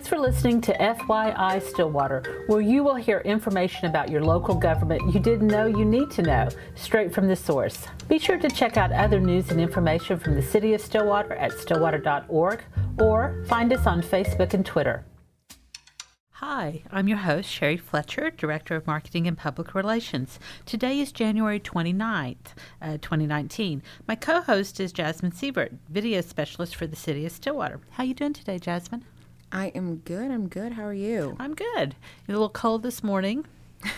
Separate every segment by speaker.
Speaker 1: Thanks for listening to FYI Stillwater, where you will hear information about your local government you didn't know you need to know, straight from the source. Be sure to check out other news and information from the City of Stillwater at stillwater.org or find us on Facebook and Twitter. Hi, I'm your host, Sherry Fletcher, Director of Marketing and Public Relations. Today is January 29th, uh, 2019. My co-host is Jasmine Siebert, Video Specialist for the City of Stillwater. How are you doing today, Jasmine?
Speaker 2: I am good. I'm good. How are you?
Speaker 1: I'm good. You're a little cold this morning.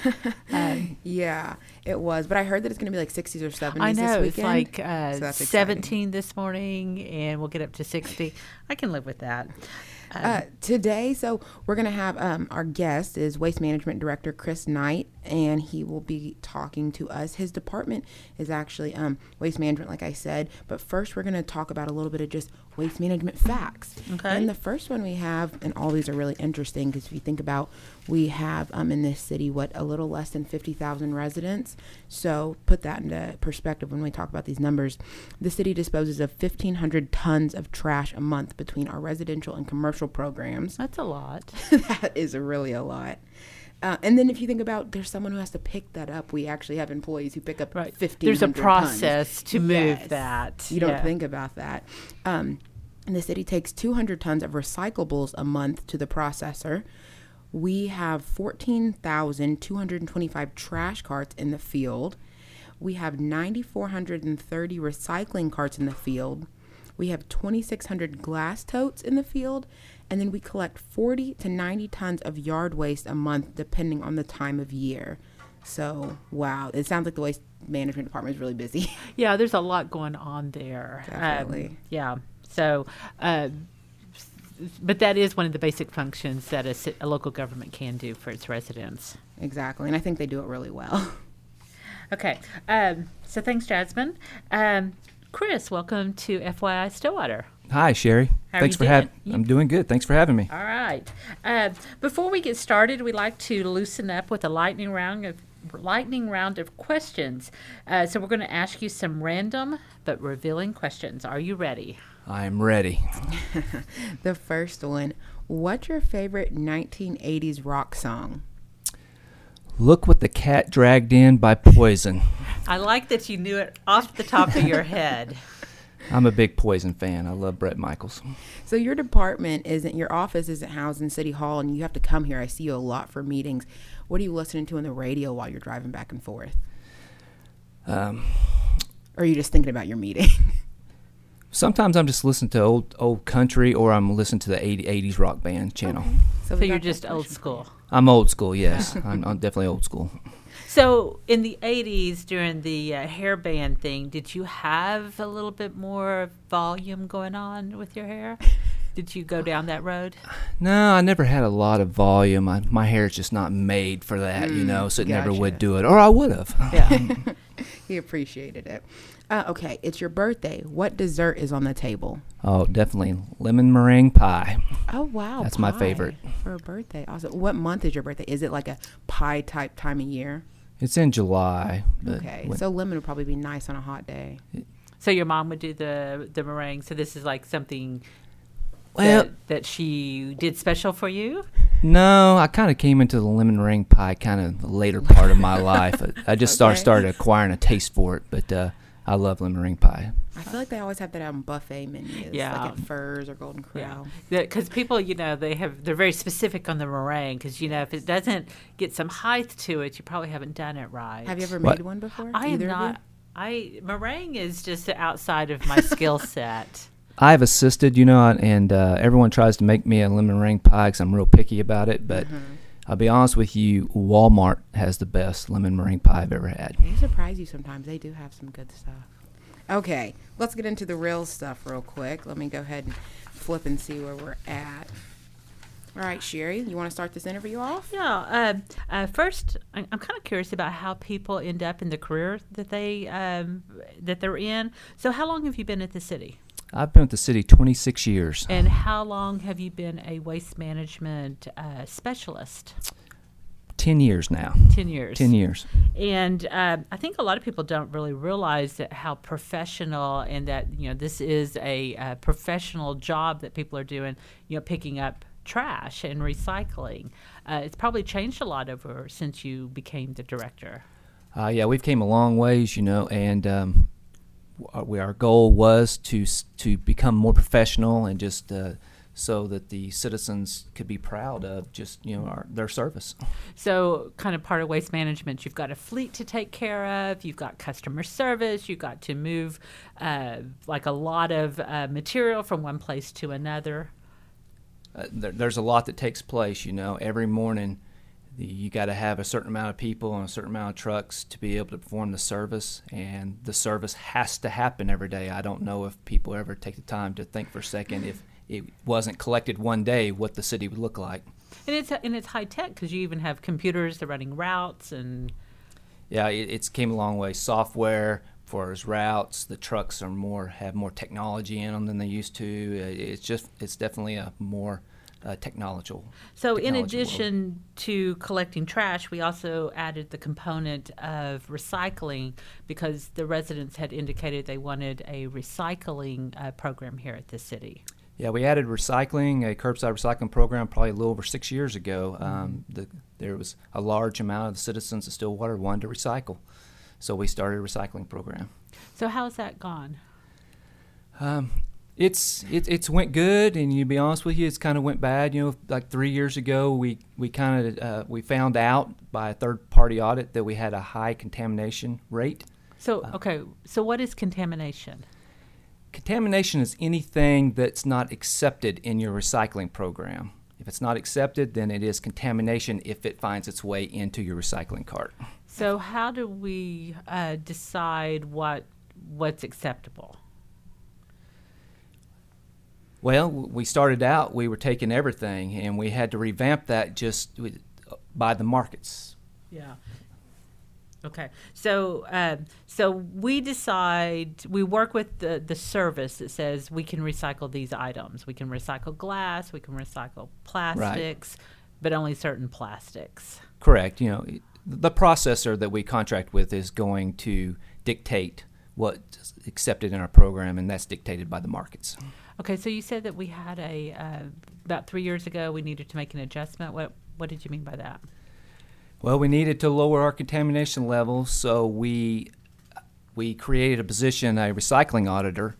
Speaker 2: um, yeah, it was. But I heard that it's going to be like 60s or 70s
Speaker 1: I know.
Speaker 2: this
Speaker 1: It's like uh, so 17 this morning, and we'll get up to 60. I can live with that.
Speaker 2: Uh, today, so we're going to have um, our guest is Waste Management Director Chris Knight, and he will be talking to us. His department is actually um, waste management, like I said. But first, we're going to talk about a little bit of just waste management facts.
Speaker 1: Okay.
Speaker 2: And the first one we have, and all these are really interesting because if you think about, we have um, in this city what a little less than 50,000 residents. So put that into perspective when we talk about these numbers. The city disposes of 1,500 tons of trash a month between our residential and commercial programs.
Speaker 1: That's a lot.
Speaker 2: that is really a lot. Uh, and then if you think about there's someone who has to pick that up, we actually have employees who pick up right. 15.
Speaker 1: There's a process
Speaker 2: tons.
Speaker 1: to move yes. that.
Speaker 2: You don't yeah. think about that. Um, and the city takes 200 tons of recyclables a month to the processor. We have 14,225 trash carts in the field. We have 9,430 recycling carts in the field. We have 2,600 glass totes in the field and then we collect 40 to 90 tons of yard waste a month depending on the time of year. So, wow, it sounds like the waste management department is really busy.
Speaker 1: Yeah, there's a lot going on there.
Speaker 2: Definitely.
Speaker 1: Um, yeah. So, uh, but that is one of the basic functions that a, a, local government can do for its residents.
Speaker 2: Exactly, and I think they do it really well.
Speaker 1: Okay, um, so thanks, Jasmine. Um, Chris, welcome to FYI Stillwater.
Speaker 3: Hi, Sherry.
Speaker 1: How
Speaker 3: Thanks for having. I'm doing good. Thanks for having me.
Speaker 1: All right. Uh, before we get started, we'd like to loosen up with a lightning round of lightning round of questions. Uh, so we're going to ask you some random but revealing questions. Are you ready?
Speaker 3: I am ready.
Speaker 2: the first one: What's your favorite 1980s rock song?
Speaker 3: Look what the cat dragged in by Poison.
Speaker 1: I like that you knew it off the top of your head.
Speaker 3: I'm a big Poison fan. I love Bret Michaels.
Speaker 2: So your department isn't your office isn't housed in City Hall, and you have to come here. I see you a lot for meetings. What are you listening to on the radio while you're driving back and forth? Um, or are you just thinking about your meeting?
Speaker 3: sometimes I'm just listening to old old country, or I'm listening to the 80, 80s rock band channel. Okay.
Speaker 1: So, so you're just old school.
Speaker 3: I'm old school. Yes, I'm, I'm definitely old school.
Speaker 1: So in the 80s, during the uh, hair band thing, did you have a little bit more volume going on with your hair? Did you go down that road?
Speaker 3: No, I never had a lot of volume. I, my hair is just not made for that, mm, you know, so it
Speaker 2: gotcha.
Speaker 3: never would do it. Or I would have.
Speaker 1: Yeah.
Speaker 2: he appreciated it. Uh, okay, it's your birthday. What dessert is on the table?
Speaker 3: Oh, definitely lemon meringue pie.
Speaker 2: Oh wow,
Speaker 3: that's
Speaker 2: pie
Speaker 3: my favorite
Speaker 2: for a birthday. Awesome. What month is your birthday? Is it like a pie type time of year?
Speaker 3: It's in July.
Speaker 2: Okay, so lemon would probably be nice on a hot day.
Speaker 1: So your mom would do the the meringue. So this is like something
Speaker 3: well,
Speaker 1: that, that she did special for you.
Speaker 3: No, I kind of came into the lemon meringue pie kind of the later part of my life. I, I just okay. started started acquiring a taste for it, but uh, I love lemon meringue pie.
Speaker 2: I feel like they always have that on buffet menus, yeah. like at Furr's or Golden Corral.
Speaker 1: Yeah, because people, you know, they have they're very specific on the meringue because you know if it doesn't get some height to it, you probably haven't done it right.
Speaker 2: Have you ever what? made one before?
Speaker 1: I am not. I meringue is just outside of my skill set.
Speaker 3: I've assisted, you know, and uh, everyone tries to make me a lemon meringue pie because I'm real picky about it, but. Mm-hmm. I'll be honest with you, Walmart has the best lemon meringue pie I've ever had.
Speaker 2: They surprise you sometimes. They do have some good stuff. Okay, let's get into the real stuff real quick. Let me go ahead and flip and see where we're at. All right, Sherry, you want to start this interview off?
Speaker 1: Yeah. Uh, uh, first, I'm, I'm kind of curious about how people end up in the career that they um, that they're in. So, how long have you been at the city?
Speaker 3: I've been at the city 26 years.
Speaker 1: And how long have you been a waste management uh, specialist?
Speaker 3: 10 years now.
Speaker 1: 10 years.
Speaker 3: 10 years.
Speaker 1: And uh, I think a lot of people don't really realize that how professional and that, you know, this is a, professional job that people are doing, you know, picking up trash and recycling. Uh, it's probably changed a lot over since you became the director.
Speaker 3: Uh, yeah, we've came a long ways, you know, and um, uh, we, our goal was to to become more professional and just uh, so that the citizens could be proud of just you know our, their service.
Speaker 1: So, kind of part of waste management, you've got a fleet to take care of, you've got customer service, you've got to move uh, like a lot of uh, material from one place to another.
Speaker 3: Uh, there, there's a lot that takes place, you know, every morning you got to have a certain amount of people and a certain amount of trucks to be able to perform the service and the service has to happen every day i don't know if people ever take the time to think for a second if it wasn't collected one day what the city would look like
Speaker 1: and it's and it's high tech because you even have computers that are running routes and
Speaker 3: yeah it, it's came a long way software for as routes the trucks are more have more technology in them than they used to it's just it's definitely a more uh, technological.
Speaker 1: So, in addition world. to collecting trash, we also added the component of recycling because the residents had indicated they wanted a recycling uh, program here at the city.
Speaker 3: Yeah, we added recycling, a curbside recycling program, probably a little over six years ago. Mm-hmm. Um, the, there was a large amount of the citizens of Stillwater wanted to recycle, so we started a recycling program.
Speaker 1: So, how's that gone?
Speaker 3: Um, it's it, it's went good, and to be honest with you, it's kind of went bad. You know, like three years ago, we we kind of uh, we found out by a third party audit that we had a high contamination rate.
Speaker 1: So uh, okay, so what is contamination?
Speaker 3: Contamination is anything that's not accepted in your recycling program. If it's not accepted, then it is contamination if it finds its way into your recycling cart.
Speaker 1: So how do we uh, decide what what's acceptable?
Speaker 3: Well, we started out, we were taking everything, and we had to revamp that just by the markets.
Speaker 1: Yeah. Okay, so uh, so we decide we work with the the service that says we can recycle these items. We can recycle glass, we can recycle plastics, right. but only certain plastics.
Speaker 3: Correct. You know, the processor that we contract with is going to dictate what's accepted in our program, and that's dictated by the markets.
Speaker 1: Okay, so you said that we had a uh, about three years ago we needed to make an adjustment. What what did you mean by that?
Speaker 3: Well, we needed to lower our contamination levels, so we we created a position, a recycling auditor,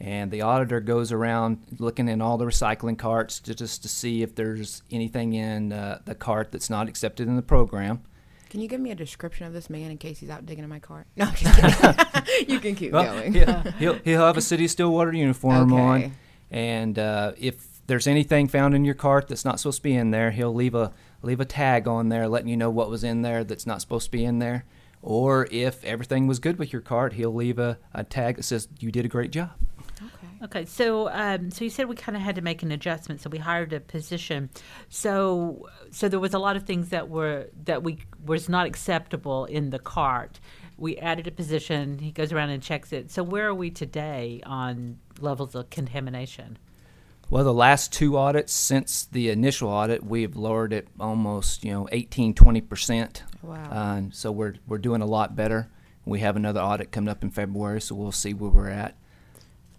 Speaker 3: and the auditor goes around looking in all the recycling carts to, just to see if there's anything in uh, the cart that's not accepted in the program.
Speaker 2: Can you give me a description of this man in case he's out digging in my car? No, I'm just kidding. you can keep well, going.
Speaker 3: he'll, he'll, he'll have a City Stillwater uniform okay. on, and uh, if there's anything found in your cart that's not supposed to be in there, he'll leave a leave a tag on there letting you know what was in there that's not supposed to be in there. Or if everything was good with your cart, he'll leave a, a tag that says you did a great job.
Speaker 1: Okay, Okay. so um, so you said we kind of had to make an adjustment, so we hired a position. So so there was a lot of things that were that we was not acceptable in the cart. We added a position. He goes around and checks it. So where are we today on levels of contamination?
Speaker 3: Well, the last two audits since the initial audit, we've lowered it almost you know 18, 20 percent.
Speaker 2: Wow.
Speaker 3: Uh, so we're we're doing a lot better. We have another audit coming up in February, so we'll see where we're at.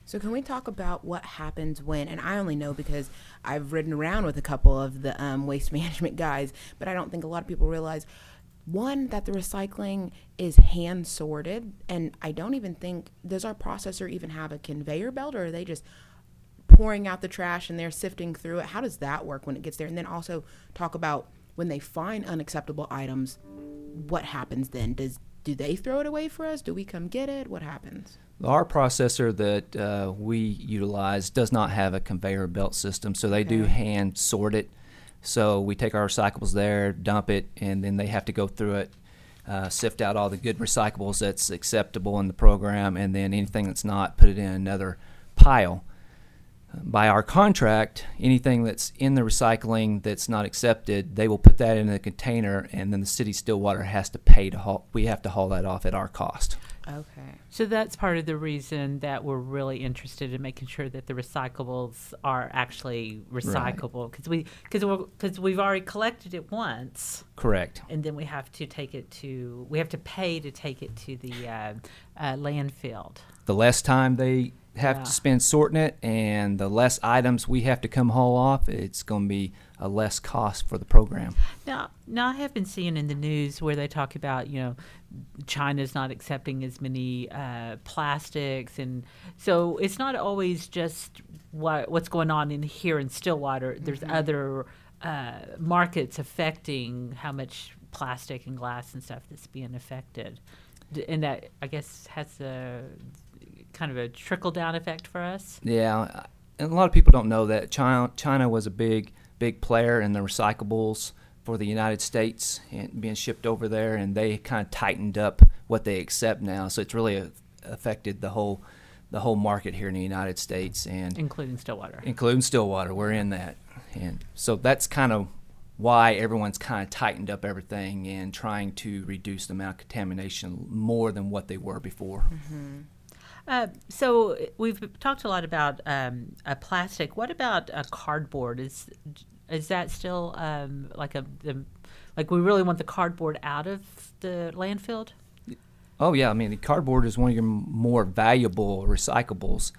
Speaker 2: So can we talk about what happens when? And I only know because I've ridden around with a couple of the um, waste management guys, but I don't think a lot of people realize one that the recycling is hand sorted, and I don't even think does our processor even have a conveyor belt, or are they just pouring out the trash and they're sifting through it? How does that work when it gets there? And then also talk about when they find unacceptable items, what happens then? Does do they throw it away for us? Do we come get it? What happens?
Speaker 3: Our processor that uh, we utilize does not have a conveyor belt system, so they okay. do hand sort it. So we take our recyclables there, dump it, and then they have to go through it, uh, sift out all the good recyclables that's acceptable in the program, and then anything that's not, put it in another pile. By our contract, anything that's in the recycling that's not accepted, they will put that in a container, and then the city Stillwater has to pay to haul. We have to haul that off at our cost.
Speaker 2: Okay.
Speaker 1: So that's part of the reason that we're really interested in making sure that the recyclables are actually recyclable because we because we because we've already collected it once.
Speaker 3: Correct.
Speaker 1: And then we have to take it to we have to pay to take it to the uh, uh, landfill.
Speaker 3: The less time they have
Speaker 1: Yeah.
Speaker 3: to spend sorting it, and the less items we have to come haul off, it's going to be a less cost for the program.
Speaker 1: Now, now I have been seeing in the news where they talk about you know China's not accepting as many uh, plastics, and so it's not always just what what's going on in here in Stillwater. There's other uh, markets affecting how much plastic and glass and stuff that's being affected, and that I guess has a kind of a trickle down effect for us.
Speaker 3: Yeah, and a lot of people don't know that China China was a big big player in the recyclables for the United States and being shipped over there, and they kind of tightened up what they accept now. So it's really a, affected the whole the whole market here in the United States and
Speaker 1: Including Stillwater.
Speaker 3: including Stillwater. We're in that, and so that's kind of why everyone's kind of tightened up everything and trying to reduce the amount of contamination more than what they were before. Mm-hmm.
Speaker 1: Uh, so we've talked a lot about um, plastic. What about uh, cardboard? Is is that still um, like a the, like we really want the cardboard out of the landfill?
Speaker 3: Oh yeah, I mean the cardboard is one of your more valuable recyclables.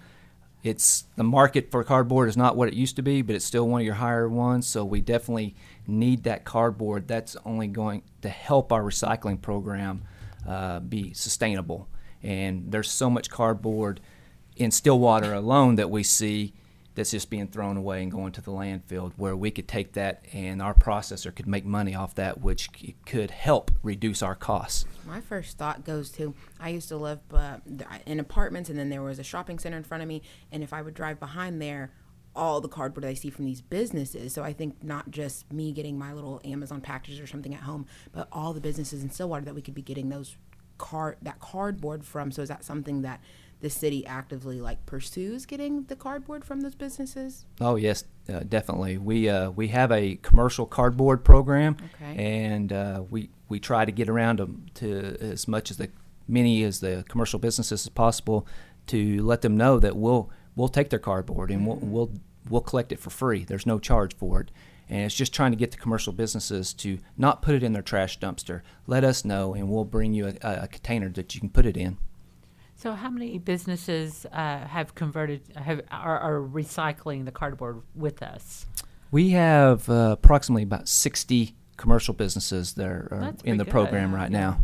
Speaker 3: It's the market for cardboard is not what it used to be, but it's still one of your higher ones. So we definitely need that cardboard. That's only going to help our recycling program uh, be sustainable. And there's so much cardboard in Stillwater alone that we see that's just being thrown away and going to the landfill where we could take that and our processor could make money off that which could help reduce our costs
Speaker 2: My first thought goes to I used to live uh, in apartments, and then there was a shopping center in front of me. And if I would drive behind there, all the cardboard I see from these businesses. So I think not just me getting my little Amazon packages or something at home, but all the businesses in Stillwater that we could be getting those card that cardboard from. So is that something that the city actively like pursues getting the cardboard from those businesses?
Speaker 3: Oh yes, uh, definitely. We uh, we have a commercial cardboard program,
Speaker 2: Okay.
Speaker 3: and uh, we we try to get around to, to as much as the many as the commercial businesses as possible to let them know that we'll we'll take their cardboard and we'll we'll we'll collect it for free. There's no charge for it. And it's just trying to get the commercial businesses to not put it in their trash dumpster. Let us know, and we'll bring you a, a container that you can put it in.
Speaker 1: So how many businesses uh, have converted have are, are recycling the cardboard with us?
Speaker 3: We have uh, approximately about 60 commercial businesses that are
Speaker 1: That's
Speaker 3: in the
Speaker 1: good.
Speaker 3: program right
Speaker 1: Yeah.
Speaker 3: now.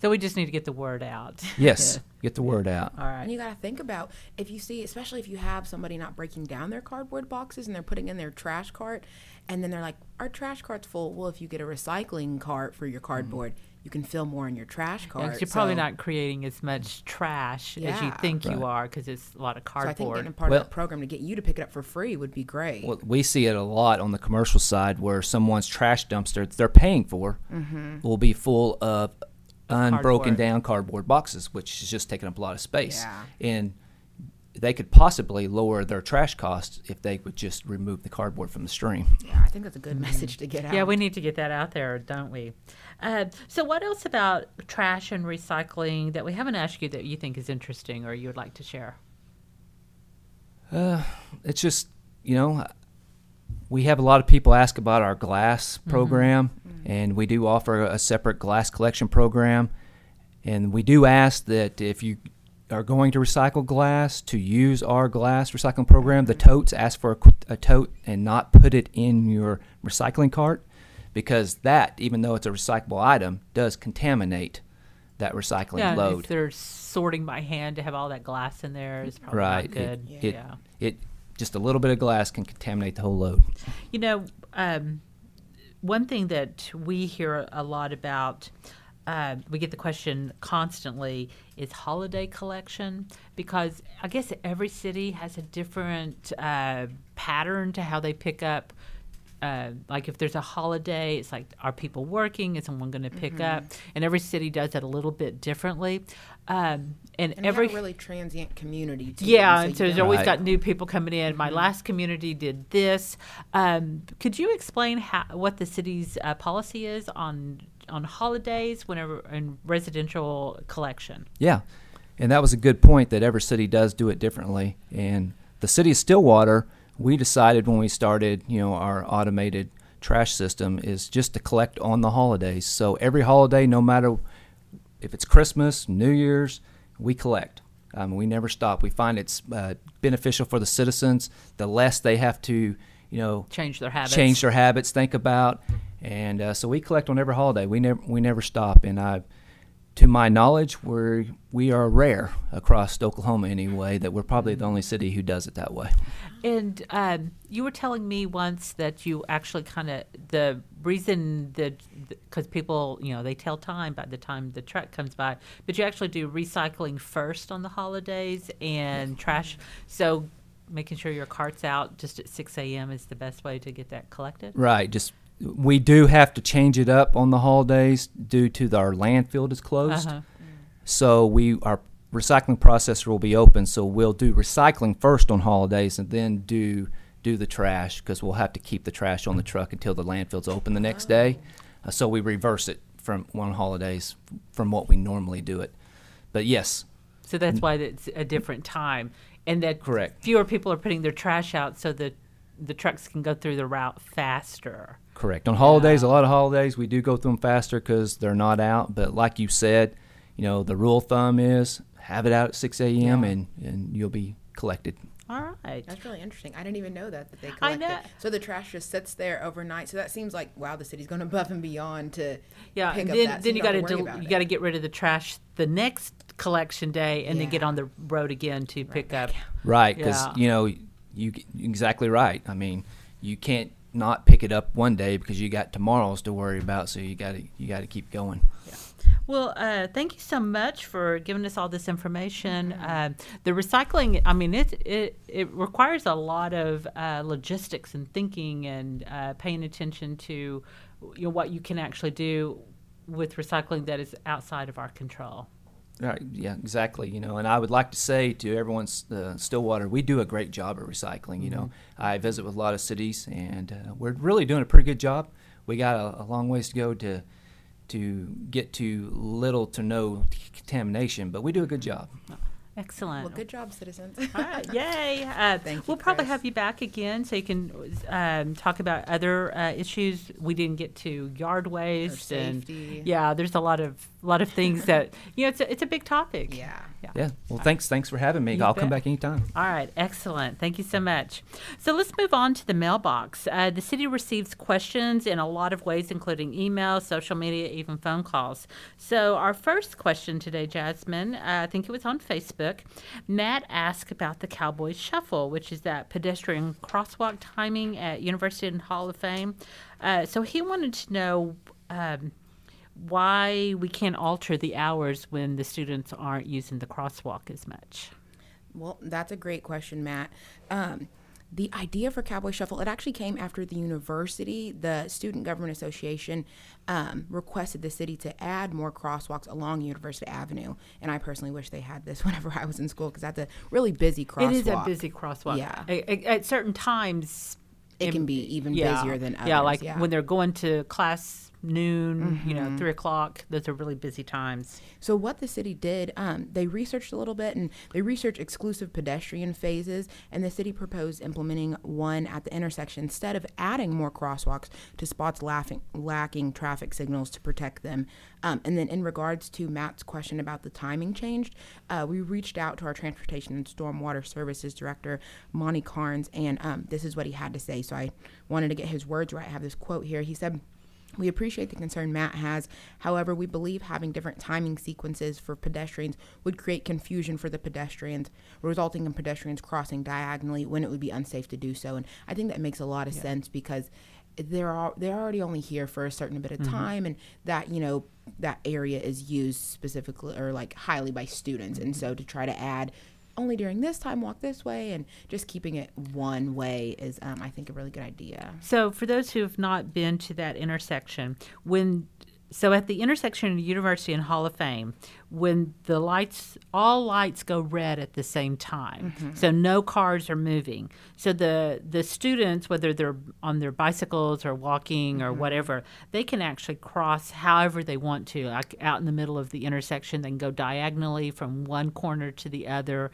Speaker 1: So we just need to get the word out.
Speaker 3: Yes, get the word out.
Speaker 1: All right.
Speaker 2: And you got to think about if you see, especially if you have somebody not breaking down their cardboard boxes and they're putting in their trash cart, and then they're like, "Our trash cart's full." Well, if you get a recycling cart for your mm-hmm. cardboard, you can fill more in your trash
Speaker 1: Yeah,
Speaker 2: cart.
Speaker 1: 'cause you're probably
Speaker 2: So-
Speaker 1: not creating as much trash as you
Speaker 2: Yeah.
Speaker 1: think you are because it's a lot of cardboard.
Speaker 2: So I think
Speaker 1: cardboard.
Speaker 2: getting a part
Speaker 3: Well-
Speaker 2: of that program to get you to pick it up for free would be great.
Speaker 3: Well, we see it a lot on the commercial side where someone's trash dumpster that they're paying for mm-hmm. will be full of unbroken
Speaker 1: Cardboard.
Speaker 3: down cardboard boxes, which is just taking up a lot of space.
Speaker 2: Yeah.
Speaker 3: And they could possibly lower their trash costs if they would just remove the cardboard from the stream.
Speaker 2: yeah, I think that's a good message to get out.
Speaker 1: yeah, we need to get that out there, don't we? Uh, so, what else about trash and recycling that we haven't asked you that you think is interesting or you would like to share?
Speaker 3: Uh, it's just you know we have a lot of people ask about our glass program and we do offer a separate glass collection program and we do ask that if you are going to recycle glass to use our glass recycling program the totes ask for a, a tote and not put it in your recycling cart because that even though it's a recyclable item does contaminate that recycling
Speaker 1: yeah,
Speaker 3: load
Speaker 1: if they're sorting by hand to have all that glass in there is probably
Speaker 3: right
Speaker 1: not good.
Speaker 3: It, it,
Speaker 1: yeah.
Speaker 3: it just a little bit of glass can contaminate the whole load
Speaker 1: You know, um, one thing that we hear a lot about, uh, we get the question constantly, is holiday collection because I guess every city has a different uh, pattern to how they pick up. Uh, like if there's a holiday, it's like are people working? Is someone going to pick up? And every city does that a little bit differently. Um, and,
Speaker 2: and
Speaker 1: every
Speaker 2: have a really transient community. Too,
Speaker 1: yeah,
Speaker 2: so
Speaker 1: and so there's always
Speaker 3: Right.
Speaker 1: got new people coming in. My last community did this. Um, could you explain how, what the city's uh, policy is on on holidays, whenever in residential collection?
Speaker 3: Yeah, and that was a good point that every city does do it differently. And the city of Stillwater, we decided when we started, you know, our automated trash system is just to collect on the holidays. So every holiday, no matter if it's Christmas, New Year's, we collect. Um, we never stop. We find it's uh, beneficial for the citizens. The less they have to, you know,
Speaker 1: Change their habits.
Speaker 3: change their habits, think about, and uh, so we collect on every holiday. We never we never stop. And I, to my knowledge, we're we are rare across Oklahoma anyway. That we're probably the only city who does it that way.
Speaker 1: And um, you were telling me once that you actually kind of the reason that because people you know they tell time by the time the truck comes by, but you actually do recycling first on the holidays and trash. So making sure your cart's out just at six a.m. is the best way to get that collected.
Speaker 3: Right. Just we do have to change it up on the holidays due to the, our landfill is closed.
Speaker 1: Uh-huh.
Speaker 3: So we our recycling processor will be open. So we'll do recycling first on holidays and then do do the trash because we'll have to keep the trash on the truck until the landfill's open the next day. Uh, so we reverse it from on holidays from what we normally do it. But yes,
Speaker 1: So that's why it's a different time, and that
Speaker 3: Correct.
Speaker 1: fewer people are putting their trash out, so that the trucks can go through the route faster.
Speaker 3: Correct. On holidays, a lot of holidays, we do go through them faster because they're not out. But like you said, you know, the rule of thumb is have it out at 6 a.m. and, and you'll be collected.
Speaker 1: All right.
Speaker 2: That's really interesting. I didn't even know that that they
Speaker 1: I
Speaker 2: collect
Speaker 1: know.
Speaker 2: it. So the trash just sits there overnight. So that seems like wow, the city's going above and beyond to
Speaker 1: Yeah,
Speaker 2: pick
Speaker 1: and
Speaker 2: up
Speaker 1: then
Speaker 2: so
Speaker 1: then you got to
Speaker 2: don't
Speaker 1: del- you got to get rid of the trash the next collection day, and then get on the road again to pick up.
Speaker 3: Right. Because,
Speaker 1: Yeah.
Speaker 3: you know, you exactly right. I mean, you can't not pick it up one day because you got tomorrow's to worry about. So you got to you got to keep going.
Speaker 1: Well, uh, thank you so much for giving us all this information. Uh, the recycling, I mean, it it, it requires a lot of uh, logistics and thinking and uh, paying attention to you know what you can actually do with recycling that is outside of our control.
Speaker 3: Right. Yeah, exactly. You know, and I would like to say to everyone, uh, Stillwater, we do a great job at recycling. You know, I visit with a lot of cities, and uh, we're really doing a pretty good job. We got a, a long ways to go to to get to little to no contamination, but we do a good job.
Speaker 1: Excellent.
Speaker 2: Well, good job, citizens.
Speaker 1: All right, yay! Uh,
Speaker 2: Thank you,
Speaker 1: we'll probably
Speaker 2: Chris.
Speaker 1: have you back again so you can um, talk about other uh, issues. We didn't get to yard waste and yeah, there's a lot of lot of things that you know it's a, it's a big topic.
Speaker 2: yeah.
Speaker 1: Yeah.
Speaker 3: Yeah. Well, thanks. Thanks for having me.
Speaker 1: You
Speaker 3: I'll come back anytime.
Speaker 1: All right, excellent. Thank you so much. So let's move on to the mailbox. Uh, the city receives questions in a lot of ways, including email, social media, even phone calls. So our first question today, Jasmine, uh, I think it was on Facebook. Matt asked about the Cowboys Shuffle, which is that pedestrian crosswalk timing at University and Hall of Fame. Uh, so he wanted to know. Um, why we can't alter the hours when the students aren't using the crosswalk as much.
Speaker 2: Well, that's a great question, Matt. Um, the idea for Cowboy Shuffle, it actually came after the university, the Student Government Association, um, requested the city to add more crosswalks along University Avenue. And I personally wish they had this whenever I was in school because that's a really busy crosswalk.
Speaker 1: It is a busy crosswalk.
Speaker 2: Yeah.
Speaker 1: A- a- At, certain times,
Speaker 2: It
Speaker 1: in-
Speaker 2: can be even
Speaker 1: yeah,
Speaker 2: busier than others.
Speaker 1: Yeah, like
Speaker 2: yeah.
Speaker 1: When they're going to class noon, you know, three o'clock. Those are really busy times.
Speaker 2: So what the city did, um, they researched a little bit and they researched exclusive pedestrian phases, and the city proposed implementing one at the intersection instead of adding more crosswalks to spots laughing, lacking traffic signals to protect them. Um, and then in regards to Matt's question about the timing changed, uh, we reached out to our transportation and stormwater services director, Monty Carnes, and um, this is what he had to say. So I wanted to get his words right. I have this quote here. He said. We appreciate the concern Matt has. However, we believe having different timing sequences for pedestrians would create confusion for the pedestrians, resulting in pedestrians crossing diagonally when it would be unsafe to do so. And I think that makes a lot of sense because they're all, they're already only here for a certain bit of mm-hmm. time, and that you know that area is used specifically or like highly by students, mm-hmm. and so to try to add only during this time walk this way and just keeping it one way is um, i think a really good idea.
Speaker 1: So, for those who have not been to that intersection, when so at the intersection of University and Hall of Fame, when the lights, all lights go red at the same time, so no cars are moving. So the the students, whether they're on their bicycles or walking or whatever, they can actually cross however they want to. Like out in the middle of the intersection, they can go diagonally from one corner to the other.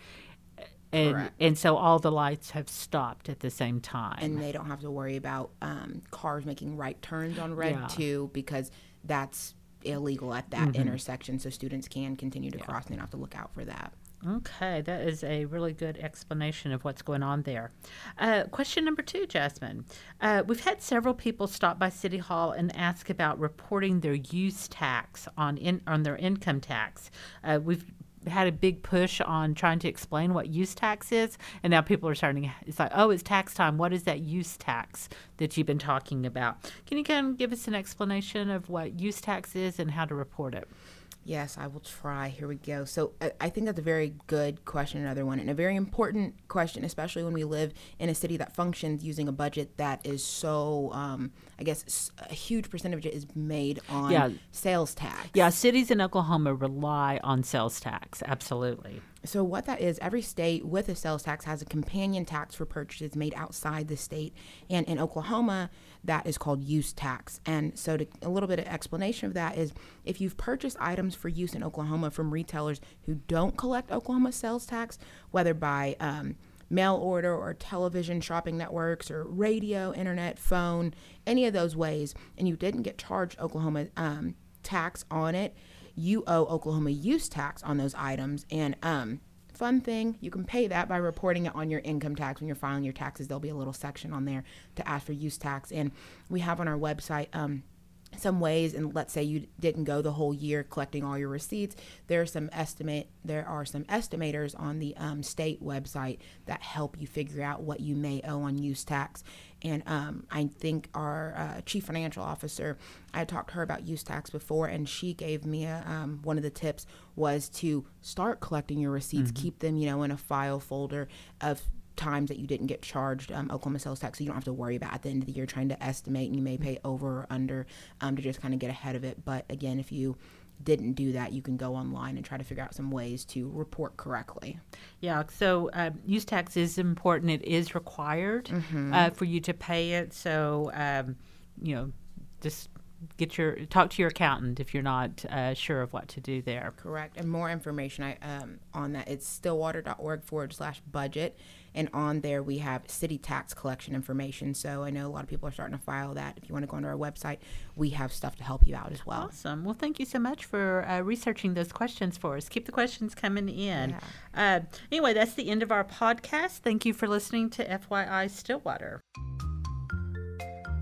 Speaker 1: And,
Speaker 2: Correct.
Speaker 1: and so all the lights have stopped at the same time.
Speaker 2: and they don't have to worry about um, cars making right turns on red
Speaker 1: Yeah.
Speaker 2: too because that's illegal at that intersection so students can continue to cross and they don't have to look out for that
Speaker 1: Okay, that is a really good explanation of what's going on there. Uh, question number two, Jasmine. Uh, we've had several people stop by City Hall and ask about reporting their use tax on in, on their income tax. Uh, we've had a big push on trying to explain what use tax is, and now people are starting. It's like, oh, it's tax time. What is that use tax that you've been talking about? Can you kind of give us an explanation of what use tax is and how to report it?
Speaker 2: Yes, I will try. Here we go. So I, I think that's a very good question, another one, and a very important question, especially when we live in a city that functions using a budget that is so, um, I guess, a huge percentage of it is made on
Speaker 1: Yeah.
Speaker 2: sales tax.
Speaker 1: Yeah, cities in Oklahoma rely on sales tax. Absolutely.
Speaker 2: So what that is, every state with a sales tax has a companion tax for purchases made outside the state, and in Oklahoma, that is called use tax. And so, to, a little bit of explanation of that is, if you've purchased items for use in Oklahoma from retailers who don't collect Oklahoma sales tax, whether by um, mail order or television shopping networks or radio, internet, phone, any of those ways, and you didn't get charged Oklahoma um, tax on it, you owe Oklahoma use tax on those items. And um, fun thing, you can pay that by reporting it on your income tax when you're filing your taxes. There'll be a little section on there to ask for use tax. And we have on our website. Um, some ways and let's say you didn't go the whole year collecting all your receipts there are some estimate there are some estimators on the um, state website that help you figure out what you may owe on use tax. And um, i think our uh, chief financial officer i talked to her about use tax before and she gave me a, um, one of the tips was to start collecting your receipts keep them you know in a file folder of times that you didn't get charged um, Oklahoma sales tax, so you don't have to worry about at the end of the year trying to estimate, and you may pay over or under um, to just kind of get ahead of it. But again, if you didn't do that, you can go online and try to figure out some ways to report correctly.
Speaker 1: Yeah, so uh, use tax is important. It is required uh, for you to pay it. So, um, you know, just get your talk to your accountant if you're not uh, sure of what to do there.
Speaker 2: Correct. And more information I, um, on that, it's stillwater.org forward slash budget. And on there, we have city tax collection information. So I know a lot of people are starting to file that. If you want to go onto our website, we have stuff to help you out as well.
Speaker 1: Awesome. Well, thank you so much for uh, researching those questions for us. Keep the questions coming in. Uh, anyway, that's the end of our podcast. Thank you for listening to FYI Stillwater.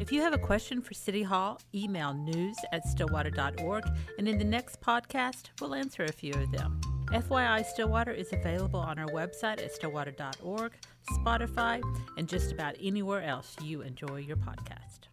Speaker 1: If you have a question for City Hall, email news at stillwater.org, and in the next podcast, we'll answer a few of them. FYI Stillwater is available on our website at stillwater.org, Spotify, and just about anywhere else you enjoy your podcast.